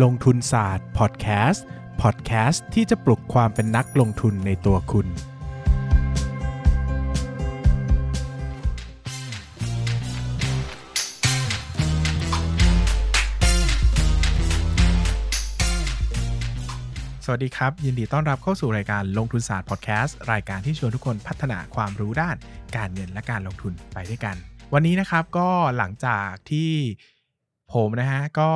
ลงทุนศาสตร์พอดแคสต์พอดแคสต์ที่จะปลุกความเป็นนักลงทุนในตัวคุณ สวัสดีครับ ยินดีต้อนรับเข้าสู่รายการลงทุนศาสตร์พอดแคสต์รายการที่ชวนทุกคนพัฒนาความรู้ด้านการเงินและการลงทุนไปด้วยกัน วันนี้นะครับก็หลังจากที่ผมนะฮะก็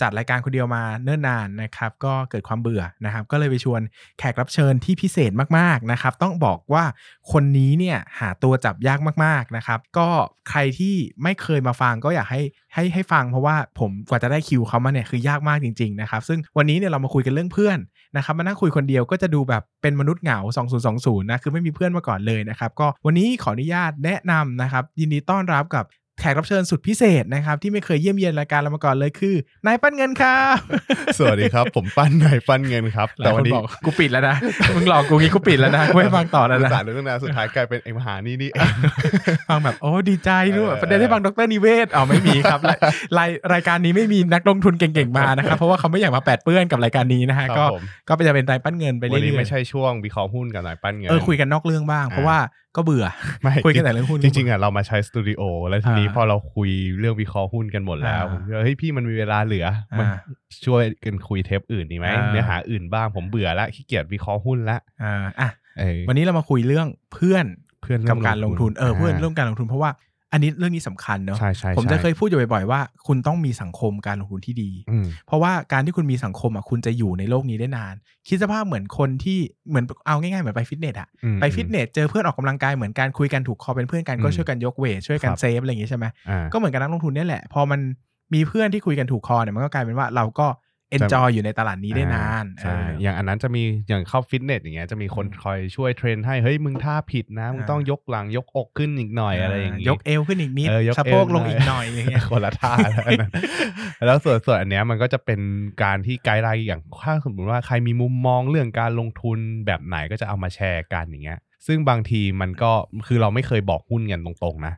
จัดรายการคนเดียวมาเนิ่นนานนะครับก็เกิดความเบื่อนะครับ ก็เลยไปชวนแขกรับเชิญที่พิเศษมากๆนะครับ ต้องบอกว่าคนนี้เนี่ยหาตัวจับยากมากๆนะครับ ก็ใครที่ไม่เคยมาฟังก็อยากให้ให้ให้ฟังเพราะว่าผมกว่าจะได้คิวเขามาเนี่ยคือยากมากจริงๆนะครับ ซึ่งวันนี้เนี่ยเรามาคุยกันเรื่องเพื่อนนะครับมานั่งคุยคนเดียวก็จะดูแบบเป็นมนุษย์เหงา 2020 นะคือไม่มีเพื่อนมาก่อนเลยนะครับ ก็วันนี้ขออนุญาตแนะนำนะครับยินดีต้อนรับกับ แขกรับเชิญสุดพิเศษนะครับ ที่ไม่เคยเยี่ยมเยียนรายการเรามาก่อนเลยคือนายปั้นเงินครับ สวัสดีครับ ผมปั้นหน่อยปั้นเงินครับ แต่วันนี้บอกกูปิดแล้วนะมึงหลอกกูงี้กูปิดแล้วนะกูไม่ฟังต่อแล้วนะสารเรื่องนานสุดท้ายกลายเป็นไอ้มหานี่นี่เองฟังแบบโอ้ดีใจด้วยเออประเด็นที่ฟังดรนิเวศอ๋อไม่มีครับรายรายรายการนี้ไม่มีนักลงทุนเก่งๆมานะครับเพราะว่าเขาไม่อยากมาแปดเปื้อนกับรายการนี้นะฮะครับก็ผมก็จะเป็นรายปั้นเงินไปเรื่วันนี้อยไม่ใช่ช่วงวิเคราะห์หุ้นกับหน่อยปั้นเงิๆนเออคุยกันนอกเรื่องบ้างเพราะว่า ก็เบื่อไม่คุยกันแต่เรื่องหุ้นจริงๆอะเรามาใช้สตูดิโอแล้วทีนี้อ่าพอเราคุยเรื่องวิเคราะห์หุ้นกันหมดแล้วอ่าผมก็เฮ้ยพี่มันมีเวลาเหลือมันอ่าช่วยกันคุยเทปอื่นดีไหมอ่าเนื้อหาอื่นบ้างผมเบื่อละขี้เกียจวิเคราะห์หุ้นละอ่าอะเออวันนี้เรามาคุยเรื่องเพื่อนเพื่อนกับการลงทุนเออเพื่อนาเรื่องการลงทุนเพราะว่า อันนี้เรื่องนี้สำคัญเนอะใช่ใช่ผมจะใช่เคยพูดอยู่บ่อยๆว่า คุณต้องมีสังคมการลงทุนที่ดีอืมเพราะว่าการที่คุณมีสังคมอะคุณจะอยู่ในโลกนี้ได้นาน คิดสภาพเหมือนคนที่เหมือนเอาง่ายๆเหมือนไปฟิตเนสอะอืมไปฟิตเนสเจอเพื่อนออกกำลังกายเหมือนกันคุยกันถูกคอเป็นเพื่อนกันก็อืมช่วยกันยก weight ช่วยกันครับ save อะไรอย่างงี้ใช่ไหมอ่าก็เหมือนกับนักลงทุนเนี่ยแหละพอมันมีเพื่อนที่คุยกันถูกคอเนี่ยมันก็กลายเป็นว่าเราก็ enjoy อยู่ในตลาดนี้ได้นานใช่เอออย่างอันนั้นจะมีอย่างเข้าฟิตเนสอย่างเงี้ยจะมีคนอืมคอยช่วย train ให้เฮ้ยมึงท่าผิดนะมึงอ่าต้องยกหลังยกอกขึ้นอีกหน่อยอะไรอย่างงี้ยกเอวขึ้นอีกนิดเออยกสะโพกเอวลงอีกหน่อยอย่างเงี้ยคนละท่าแล้วอันนั้นแล้วส่วนส่วนอันเนี้ยมันก็จะเป็นการที่ไกด์ไลน์อย่างถ้าสมมติว่าใครมีมุมมองเรื่องการลงทุนแบบไหนก็จะเอามาแชร์กันอย่างเงี้ย ซึ่งบางทีมันก็คือเราไม่เคยบอกหุ้นกันตรงๆนะ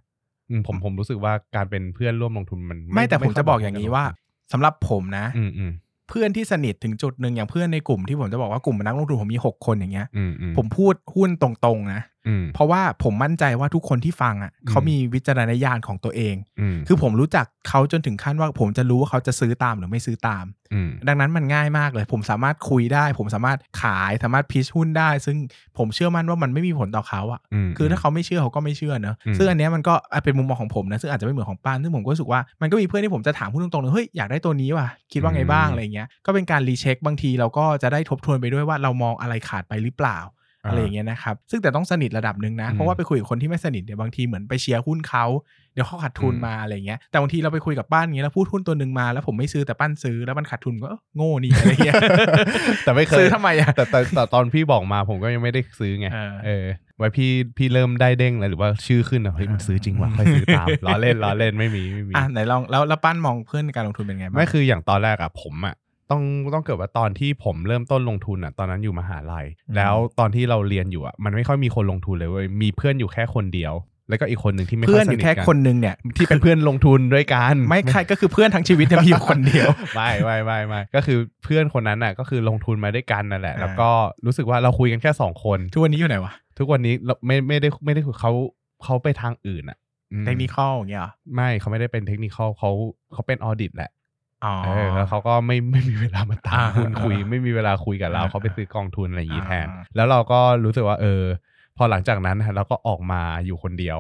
อืมผมผมรู้สึกว่าการเป็นเพื่อนร่วมลงทุนมัน ไม่แต่ผมค่จะบอกอย่างนี้ว่าสำหรับผมนะ อืมอืม เพื่อนที่สนิทถึงจุดหนึ่งอย่างเพื่อนในกลุ่มที่ผมจะบอกว่ากลุ่มนักลงทุนผมมี6คนอย่างเงี้ยอืมอืมผมพูดหุ้นตรงๆนะอืมเพราะว่าผมมั่นใจว่าทุกคนที่ฟังอะอืมเขามีวิจารณญาณของตัวเองอืมคือผมรู้จักเขาจนถึงขั้นว่าผมจะรู้ว่าเขาจะซื้อตามหรือไม่ซื้อตามอืมดังนั้นมันง่ายมากเลย ผมสามารถคุยได้ ผมสามารถขายสามารถพิชหุ้นได้ ซึ่งผมเชื่อมั่นว่ามันไม่มีผลต่อเขาอะอืมคือถ้าเขาไม่เชื่อเขาก็ไม่เชื่อเนอะอืมซึ่งอันเนี้ยมันก็เป็นมุมมองของผมนะซึ่งอาจจะไม่เหมือนของป้านซึ่งผมก็รู้สึกว่ามันก็มีเพื่อนที่ผมจะถามพูดตรงๆเลยเฮ้ยอยากได้ตัวนี้ว่ะคิดว่าไงบ้างอะไรเงี้ยก็เป็นการรีเช็คบางทีเราก็จะได้ทบทวนไปด้วยว่าเรามองอะไรขาดไปหรือเปล่า อะไรอย่างเงี้ยนะครับ ซึ่งแต่ต้องสนิทระดับหนึ่งนะอืมเพราะว่าไปคุยกับคนที่ไม่สนิทเนี่ยบางทีเหมือนไปเชียร์หุ้นเขาเดี๋ยวเขาขาดทุนอืมมาอะไรเงี้ย แต่บางทีเราไปคุยกับป้านอย่างเงี้ยแล้วพูดหุ้นตัวหนึ่งมาแล้วผมไม่ซื้อแต่ป้านซื้อแล้วมันขาดทุนก็เอ้อโง่นี่อะไรเงี้ย แต่ไม่เคยซื้อทำไมอะแต่แต่แต่ตอนพี่บอกมาผมก็ยังไม่ได้ซื้อไงเออเออ ไว้พี่พี่เริ่มได้เด้งเลยหรือว่าชื่อขึ้นอะเฮ้ยมันซื้อจริงว่ะค่อยซื้อตามล้อเล่นล้อเล่นไม่มีไม่มีอะไหนลองแล้วแล้วป้านมองเพื่อนในการลงทุนเป็นไงบ้างไม่คืออย่างตอนแรกอะผมอะ ต้องต้องเกิดว่าตอนที่ผมเริ่มต้นลงทุนอะตอนนั้นอยู่มหาลัยอืมแล้วตอนที่เราเรียนอยู่อะมันไม่ค่อยมีคนลงทุนเลยเว้ยมีเพื่อนอยู่แค่คนเดียว แล้วก็อีกคนหนึ่งที่ไม่ค่เพื่ออยนสอยู่นิทแค่กันคนหนึ่งเนี่ยที่เป็นเพื่อนลงทุนด้วยกัน ไม่ใครก็คือเพื่อนทั้งชีวิตจะมีอยู่คนเดียว ไม่ไม่ไม่ไม่ก็คือเพื่อนคนนั้นน่ะก็คือลงทุนมาด้วยกันนั่นแหละ อ่า แล้วก็รู้สึกว่าเราคุยกันแค่สองคน ทุกวันนี้อยู่ไหนวะทุกวันนี้เราไม่ไม่ได้ไม่ได้คุยเขาเขาไปทางอื่นอะอืมเทคนิคอลอย่างเงี้ยเหรอ ไม่เขาไม่ได้เป็นเทคนิคเขาเขาเป็นออดิตแหละอ๋อ เออแล้วเขาก็ไม่ไม่มีเวลามาตามอ่าหุ้นคุยอ่าไม่มีเวลาคุยกับเราอ่าเขาไปซื้อกองทุนอะไรอย่างนี้อ่าแทน แล้วเราก็รู้สึกว่าเออ พอหลังจากนั้นนะเราก็ออกมาอยู่คนเดียว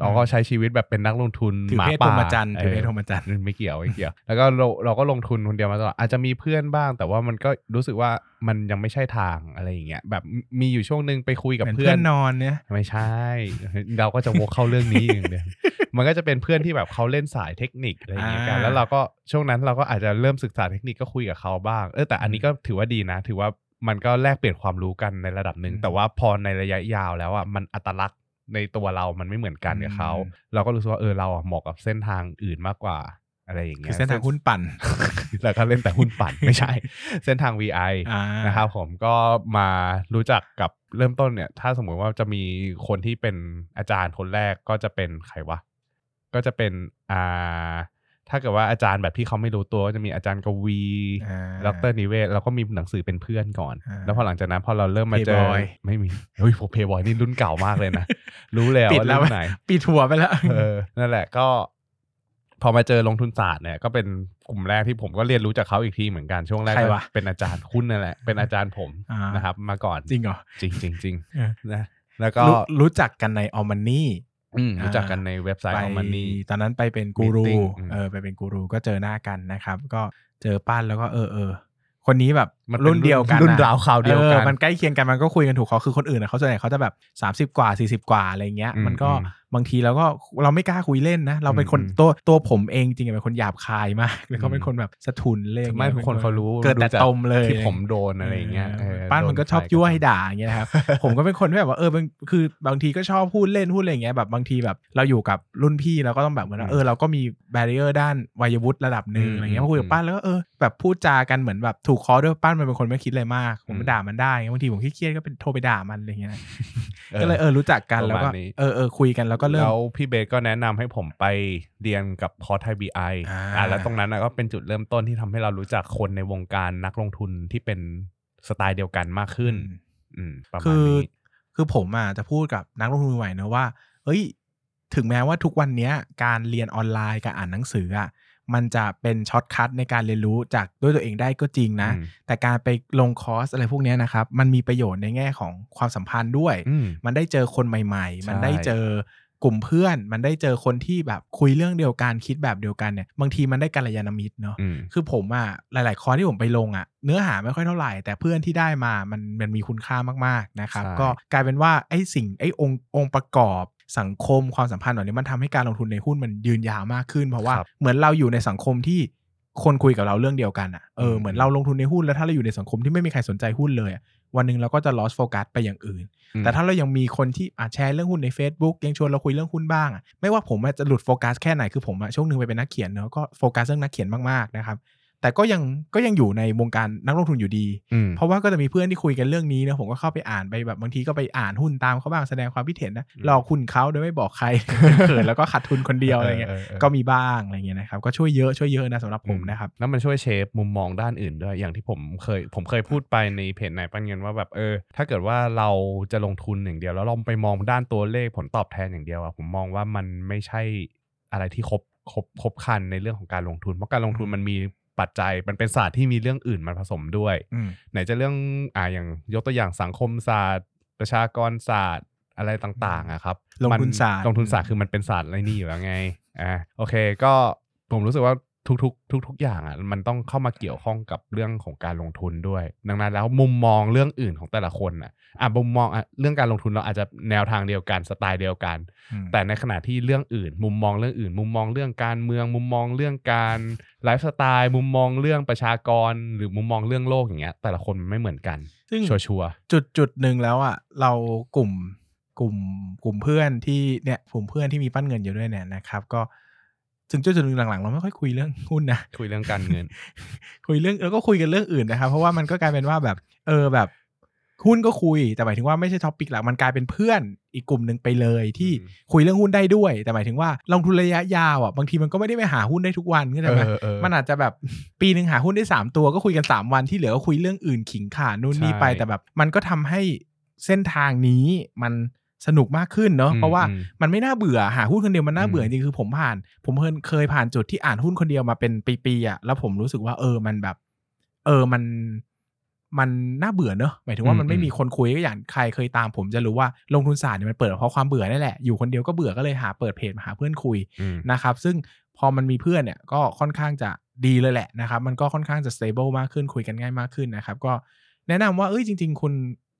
เราก็ใช้ชีวิตแบบเป็นนักลงทุนถือหมาเพศพรป่าหมจันทร์ถือเพศเออพรหมจันทร์ไม่เกี่ยวไม่เกี่ยว แล้วก็เราเราก็ลงทุนคนเดียวมาตลอดอาจจะมีเพื่อนบ้าง แต่ว่ามันก็รู้สึกว่ามันยังไม่ใช่ทางอะไรอย่างเงี้ยแบบมีอยู่ช่วงหนึ่งไปคุยกับเหมือนเพื่เพื่ออนนนอนเนี่ยไม่ใช่ เราก็จะวกเข้าเรื่องนี้อย่างเดียวมันก็จะเป็นเพื่อนที่แบบเขาเล่นสายเทคนิคอะไรอย่างเงี้ยกันอ่าแล้วเราก็ช่วงนั้นเราก็อาจจะเริ่มศึกษาเทคนิคก็คุยกับเขาบ้างเออแต่อันนี้ก็ถือว่าดีนะ ถือว่ามันก็แลกเปลี่ยนความรู้กันในระดับหนึ่งอืมแต่ว่าพอในระยะยาวแล้วอะมันอัตลักษณ์ ในตัวเรามันไม่เหมือนกันกับเขาอืมเราก็รู้สึกว่าเออเราอะเหมาะกับเส้นทางอื่นมากกว่าอะไรอย่างเงี้คืยอเส้นทางหุ้นปั่นแล้วก็เล่นแต่หุ้นปั่นไม่ใช่ เส้นทาง VI อ่านะครับผมก็มารู้จักกับเริ่มต้นเนี่ย ถ้าสมมติว่าจะมีคนที่เป็นอาจารย์คนแรกก็จะเป็นใครวะก็จะเป็นอ่า ถ้าเกิดว่าอาจารย์แบบที่เขาไม่รู้ตัวก็จะมีอาจารย์กวีอ่าดรนิเวศเราก็มีหนังสือเป็นเพื่อนก่อนอ่าแล้วพอหลังจากนั้นพอเราเริ่มมาเจอ Playboy ไม่มีเฮ้ยผมเพย์บอยนี่รุ่นเก่ามากเลยนะ รู้แล้วปิดว่าแล้วรุ่นไหนปิดหัวไปแล้วเออนั่นแหละก็ พอมาเจอลงทุนศาสตร์เนี่ยก็เป็นกลุ่มแรกที่ผมก็เรียนรู้จากเขาอีกทีเหมือนกันช่วงแรกใครก็วะเป็นอาจารย์คุณนั่นแหละ เป็นอาจารย์ผมอ่านนะครับ มาก่อนจริงเหรอจริงจริงจริงเออนะแล้วก็รู้รู้จักกันในออมันนี่ อืมรู้จักกันในเว็บไซต์ไปของมันนี่ตอนนั้นไปเป็นกูรู Meeting อืมเออไปเป็นกูรูก็เจอหน้ากันนะครับ ก็เจอปั้นแล้วก็เออเออคนนี้แบบ มันเป็นรุ่นเดียวกันรุ่นอะราวคราวเดียวกันออมันใกล้เคียงกันมันก็คุยกันถูกเขาคือคนอื่นอะเขาส่วนใหญ่เขาจะแบบ 30 กว่า 40 กว่าอะไรเงี้ยอืมมันก็อืมบางทีเราก็เราไม่กล้าคุยเล่นนะ เราเป็นคนอืมตัวตัวผมเองจริงๆเป็นคนหยาบคายมากแล้วเขาเป็นคนแบบสะทุนเล่นไม่ทุกคนเขารู้เกิดแต่รู้จักตมเลยที่ผมโดนอะไรอย่างเงี้ยเออป้านมันก็ชอบโดยั่วให้ด่าอย่างเงี้ยนะครับผมก็เป็นคนที่แบบว่าเออบางคือบางทีก็ชอบพูดเล่นพูดอะไรอย่างเงี้ยแบบบางทีแบบเราอยู่กับรุ่นพี่เราก็ต้องแบบเหมือนว่าเออเราก็มีแบเรียร์ด้านวัยวุฒิระดับหนึ่งอืมอะไรเงี้ยพอคุยกับอืมป้านแล้วก็เออแบบพูดจากันเหมือนแบบถูกคอด้วยป้านมันเป็นคนไม่คิดอะไรมาก ผมอืมด่ามันได้บางทีผมเครียดๆก็เป็นโทรไปด่ามันอะไรเงี้ยนะออก็เลยเออรู้จักกันแล้วก็ประมาณนี้เออเออคุยกันแล้วก็เริ่มแล้วพี่เบสก็แนะนำให้ผมไปเรียนกับคอร์สไทยบีไออ่าอ่าแล้วตรงนั้นน่ะก็เป็นจุดเริ่มต้นที่ทำให้เรารู้จักคนในวงการนักลงทุนที่เป็นสไตล์เดียวกันมากขึ้น อืมประมาคืณอนี้คือผมอะจะพูดกับนักลงทุนใหม่นะว่า เอ้ย ถึงแม้ว่าทุกวันเนี้ยการเรียนออนไลน์การอ่านหนังสืออะ มันจะเป็น shortcut ในการเรียนรู้จากด้วยตัวเองได้ก็จริงนะอืมแต่การไปลงคอร์สอะไรพวกเนี้ยนะครับ มันมีประโยชน์ในแง่ของความสัมพันธ์ด้วยอืมมันได้เจอคนใหม่ ๆ มันใช่ได้เจอกลุ่มเพื่อน มันได้เจอคนที่แบบคุยเรื่องเดียวกันคิดแบบเดียวกันเนี่ยบางทีมันได้กัลยาณมิตรเนาะอืมคือผมอะหลาย ๆ คอร์สที่ผมไปลงอะเนื้อหาไม่ค่อยเท่าไหร่ แต่เพื่อนที่ได้มามันมันมีคุณค่ามากๆนะครับใช่ก็กลายเป็นว่าไอ้สิ่งไอ้องค์องค์ประกอบ สังคมความสัมพันธ์เหล่านี้มันทำให้การลงทุนในหุ้นมันยืนยาวมากขึ้น เพราะว่าครับเหมือนเราอยู่ในสังคมที่คนคุยกับเราเรื่องเดียวกันอะเอออืมเหมือนเราลงทุนในหุ้นแล้วถ้าเราอยู่ในสังคมที่ไม่มีใครสนใจหุ้นเลยอะวันหนึ่งเราก็จะ lost focus ไปอย่างอื่นอืมแต่ถ้าเรายังมีคนที่อาแชร์เรื่องหุ้นใน Facebook ยังชวนเราคุยเรื่องหุ้นบ้างอะไม่ว่าผมอะจะหลุดโฟกัสแค่ไหน คือผมอะช่วงหนึ่งไปเป็นนักเขียนเนอะก็โฟกัสเรื่องนักเขียนมากๆนะครับ แต่ก็ยังก็ยังอยู่ในวงการนักลงทุนอยู่ดีอืมเพราะว่าก็จะมีเพื่อนที่คุยกันเรื่องนี้นะผมก็เข้าไปอ่านไปแบบบางทีก็ไปอ่านหุ้นตามเขาบ้างแสดงความคิดเห็นนะอืมหลอกหุ้นเขาโดยไม่บอกใครเขินแล้วก็ขาดทุนคนเดียวอะไรเงี้ยเออเออเออก็มีบ้างอะไรเงี้ยนะครับก็ช่วยเยอะช่วยเยอะนะสำหรับผมนะครับแล้วมันช่วยเชฟมุมมองด้านอื่นด้วยอย่างที่ผมเคย ผมเคยพูดไปในเพจนายปันเงินว่าแบบเออ ถ้าเกิดว่าเราจะลงทุนอย่างเดียว แล้วเราไปมองด้านตัวเลขผลตอบแทนอย่างเดียวอะผมมองว่ามันไม่ใช่อะไรที่ครบครบครบครันในเรื่องของการลงทุน เพราะการลงทุนมันมี ปัจจัยมันเป็นศาสตร์ที่มีเรื่องอื่นมาผสมด้วยอืมไหนจะเรื่องอ่าอย่างยกตัวอย่างสังคมศาสตร์ ประชากรศาสตร์อะไรต่างๆอะครับลงทุนมัศาสตร์ลงทุนศาสตร์คือมันเป็นศาสตร์อะไรนี่อยู่แล้วไงอ่าโอเค ก็ผมรู้สึกว่า ทุกๆ ทุก ๆ อย่างอะมันต้องเข้ามาเกี่ยวข้องกับเรื่องของการลงทุนด้วย ดังนั้นแล้วมุมมองเรื่องอื่นของแต่ละคนอะอะมุมมองอะเรื่องการลงทุนเราอาจจะแนวทางเดียวกันสไตล์เดียวกันอืมแต่ในขณะที่เรื่องอื่น มุมมองเรื่องอื่น มุมมองเรื่องการเมือง มุมมองเรื่องการไลฟ์สไตล์มุมมองเรื่องประชากร หรือมุมมองเรื่องโลกอย่างเงี้ย แต่ละคนมันไม่เหมือนกัน ซึ่งชัวร์จุดจุดหนึ่งแล้วอะเรากลุ่มกลุ่มกลุ่มเพื่อนที่เนี่ยกลุ่มเพื่อนที่มีปั้นเงินอยู่ด้วยเนี่ยนะครับ ก็ ถึงจุดจุดหนึ่งหลังๆ เราไม่ค่อยคุยเรื่องหุ้นนะๆคุยเรื่องการเงิน คุยเรื่องแล้วก็คุยกันเรื่องอื่นนะครับ เพราะว่ามันก็กลายเป็นว่าแบบ เออแบบหุ้นก็คุย แต่หมายถึงว่าไม่ใช่ท็อปิกหลัก มันกลายเป็นเพื่อนอีกกลุ่มหนึ่งไปเลยที่อืมคุยเรื่องหุ้นได้ด้วย แต่หมายถึงว่าลงทุนระยะยาวอะบางทีมันก็ไม่ได้ไปหาหุ้นได้ทุกวันเข้าใจไหมเออเออมันอาจจะแบบปีหนึ่งหาหุ้นได้สามตัวก็คุยกันสามวันที่เหลือก็คุยเรื่องอื่นขิงขานู่นนี่ไปใช่แต่แบบ มันก็ทำให้เส้นทางนี้มัน สนุกมากขึ้นเนาะอืมเพราะว่าอืมมันไม่น่าเบื่อหาหุ้นคนเดียวมันน่าเบื่ออืจมริงๆคือผมผ่าน ผมเคยเคยผ่านจุดที่อ่านหุ้นคนเดียวมาเป็นปีๆอะแล้วผมรู้สึกว่าเออมันแบบ เออมันมันน่าเบื่อเนอะหมายถึงว่ามันไม่มีคนคุยก็อย่างใครเคยตามผมจะรู้ว่าลงทุนศาสตร์เนี่ยมันเปิดเพราะความเบื่อนี่แหละอยู่คนเดียวก็เบื่อก็เลยหาเปิดเพจมาหาเพื่อนคุยอืมนะครับ ซึ่งพอมันมีเพื่อนเนี่ยก็ค่อนข้างจะดีเลยแหละนะครับ มันก็ค่อนข้างจะ stable มากขึ้นคุยกันง่ายมากขึ้นนะครับ ก็แนะนำว่าเอ้ยจริง ๆ คุณ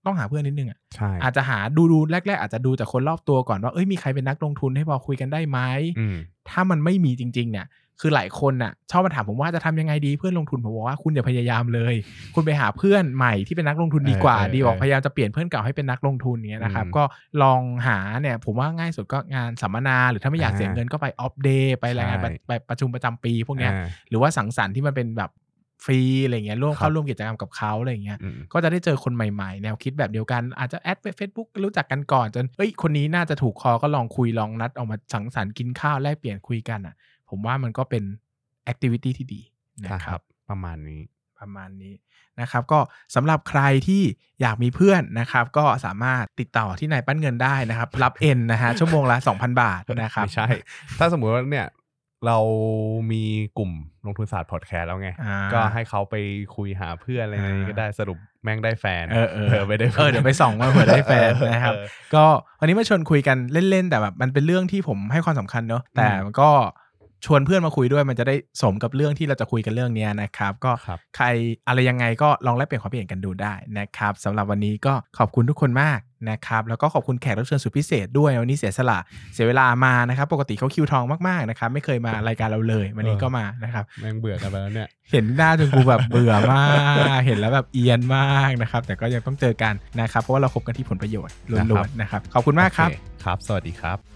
ต้องหาเพื่อนนิดนึงอะใช่อาจจะหาดูดูแรก ๆ อาจจะดูจากคนรอบตัวก่อนว่าเอ้ยมีใครเป็นนักลงทุนให้พอคุยกันได้ไหมอืมถ้ามันไม่มีจริง ๆ เนี่ยคือหลายคนน่ะชอบมาถามผมว่าจะทำยังไงดีเพื่อนลงทุนผมบอกว่าคุณอย่าพยายามเลย คุณไปหาเพื่อนใหม่ที่เป็นนักลงทุนดีกว่าเออเออดีกว่าเออพยายามจะเปลี่ยนเพื่อนเก่าให้เป็นนักลงทุนเนี้ยนะครับอืมก็ลองหาเนี่ยผมว่าง่ายสุดก็งานสัมมนา หรือถ้าไม่อยากเสียอ่าเงินก็ไป Opp Day ไปรายงานใช่ไปประชุมประจำปีพวกเนี้ยอ่าหรือว่าสังสรรค์ที่มันเป็นแบบ ฟรีอะไรเงี้ยร่วมครับเข้าร่วมกิจกรรมกับเขาอะไรเงี้ยอืมก็จะได้เจอคนใหม่ๆ แนวคิดแบบเดียวกันอาจจะ add ไป Facebook รู้จักกันก่อนจนเอ้ยคนนี้น่าจะถูกคอก็ลองคุยลองนัดออกมาสังสรรค์กินข้าวแลกเปลี่ยนคุยกันอะ ผมว่ามันก็เป็นแอคทิวิตี้ที่ดีนะนะคครัรับบประมาณนี้ประมาณนี้นะครับ ก็สำหรับใครที่อยากมีเพื่อนนะครับ ก็สามารถติดต่อที่นายปั้นเงินได้นะครับ รับเอ็นนะฮะชั่วโมงละ 2,000 บาทนะครับ ไม่ใช่ ถ้าสมมุติว่าเนี่ย เรามีกลุ่มลงทุนศาสตร์พอดแคสต์แล้วไง อ่า ก็ให้เขาไปคุยหาเพื่อนอะไรอย่างนี้ก็ได้สรุปแม่งได้แฟนเออเออไม่ได้เออเดี๋ยวไปส่องมาเผื่อได้แฟนนะครับ เออ ก็วันนี้มาชวนคุยกันเล่นๆ แต่แบบมันเป็นเรื่องที่ผมให้ความสำคัญเนอะแต่มันก็ ชวนเพื่อนมาคุยด้วยมันจะได้สมกับเรื่องที่เราจะคุยกันเรื่องเนี้ยนะครับ ก็ครับใครอะไรยังไงก็ลองแลกเปลี่ยนความคิดเห็นกันดูได้นะครับสำหรับวันนี้ก็ขอบคุณทุกคนมากนะครับแล้วก็ขอบคุณแขกรับเชิญสุดพิเศษด้วยวันนี้เสียสละเสียเวลามานะครับ ปกติเขาคิวทองมากๆนะครับไม่เคยมารายการเราเลย วันนี้ก็มานะครับแม่งเบื่อกันไปแล้วเนี่ยเห็นหน้าจนกูแบบเบื่อมากเห็นแล้วแบบเอียนมากนะครับ แต่ก็ยังต้องเจอกันนะครับ เพราะว่าเราคบกันที่ผลประโยชน์ล้วนๆนะครับขอบคุณมากครับโอเครับ สวัสดีครับ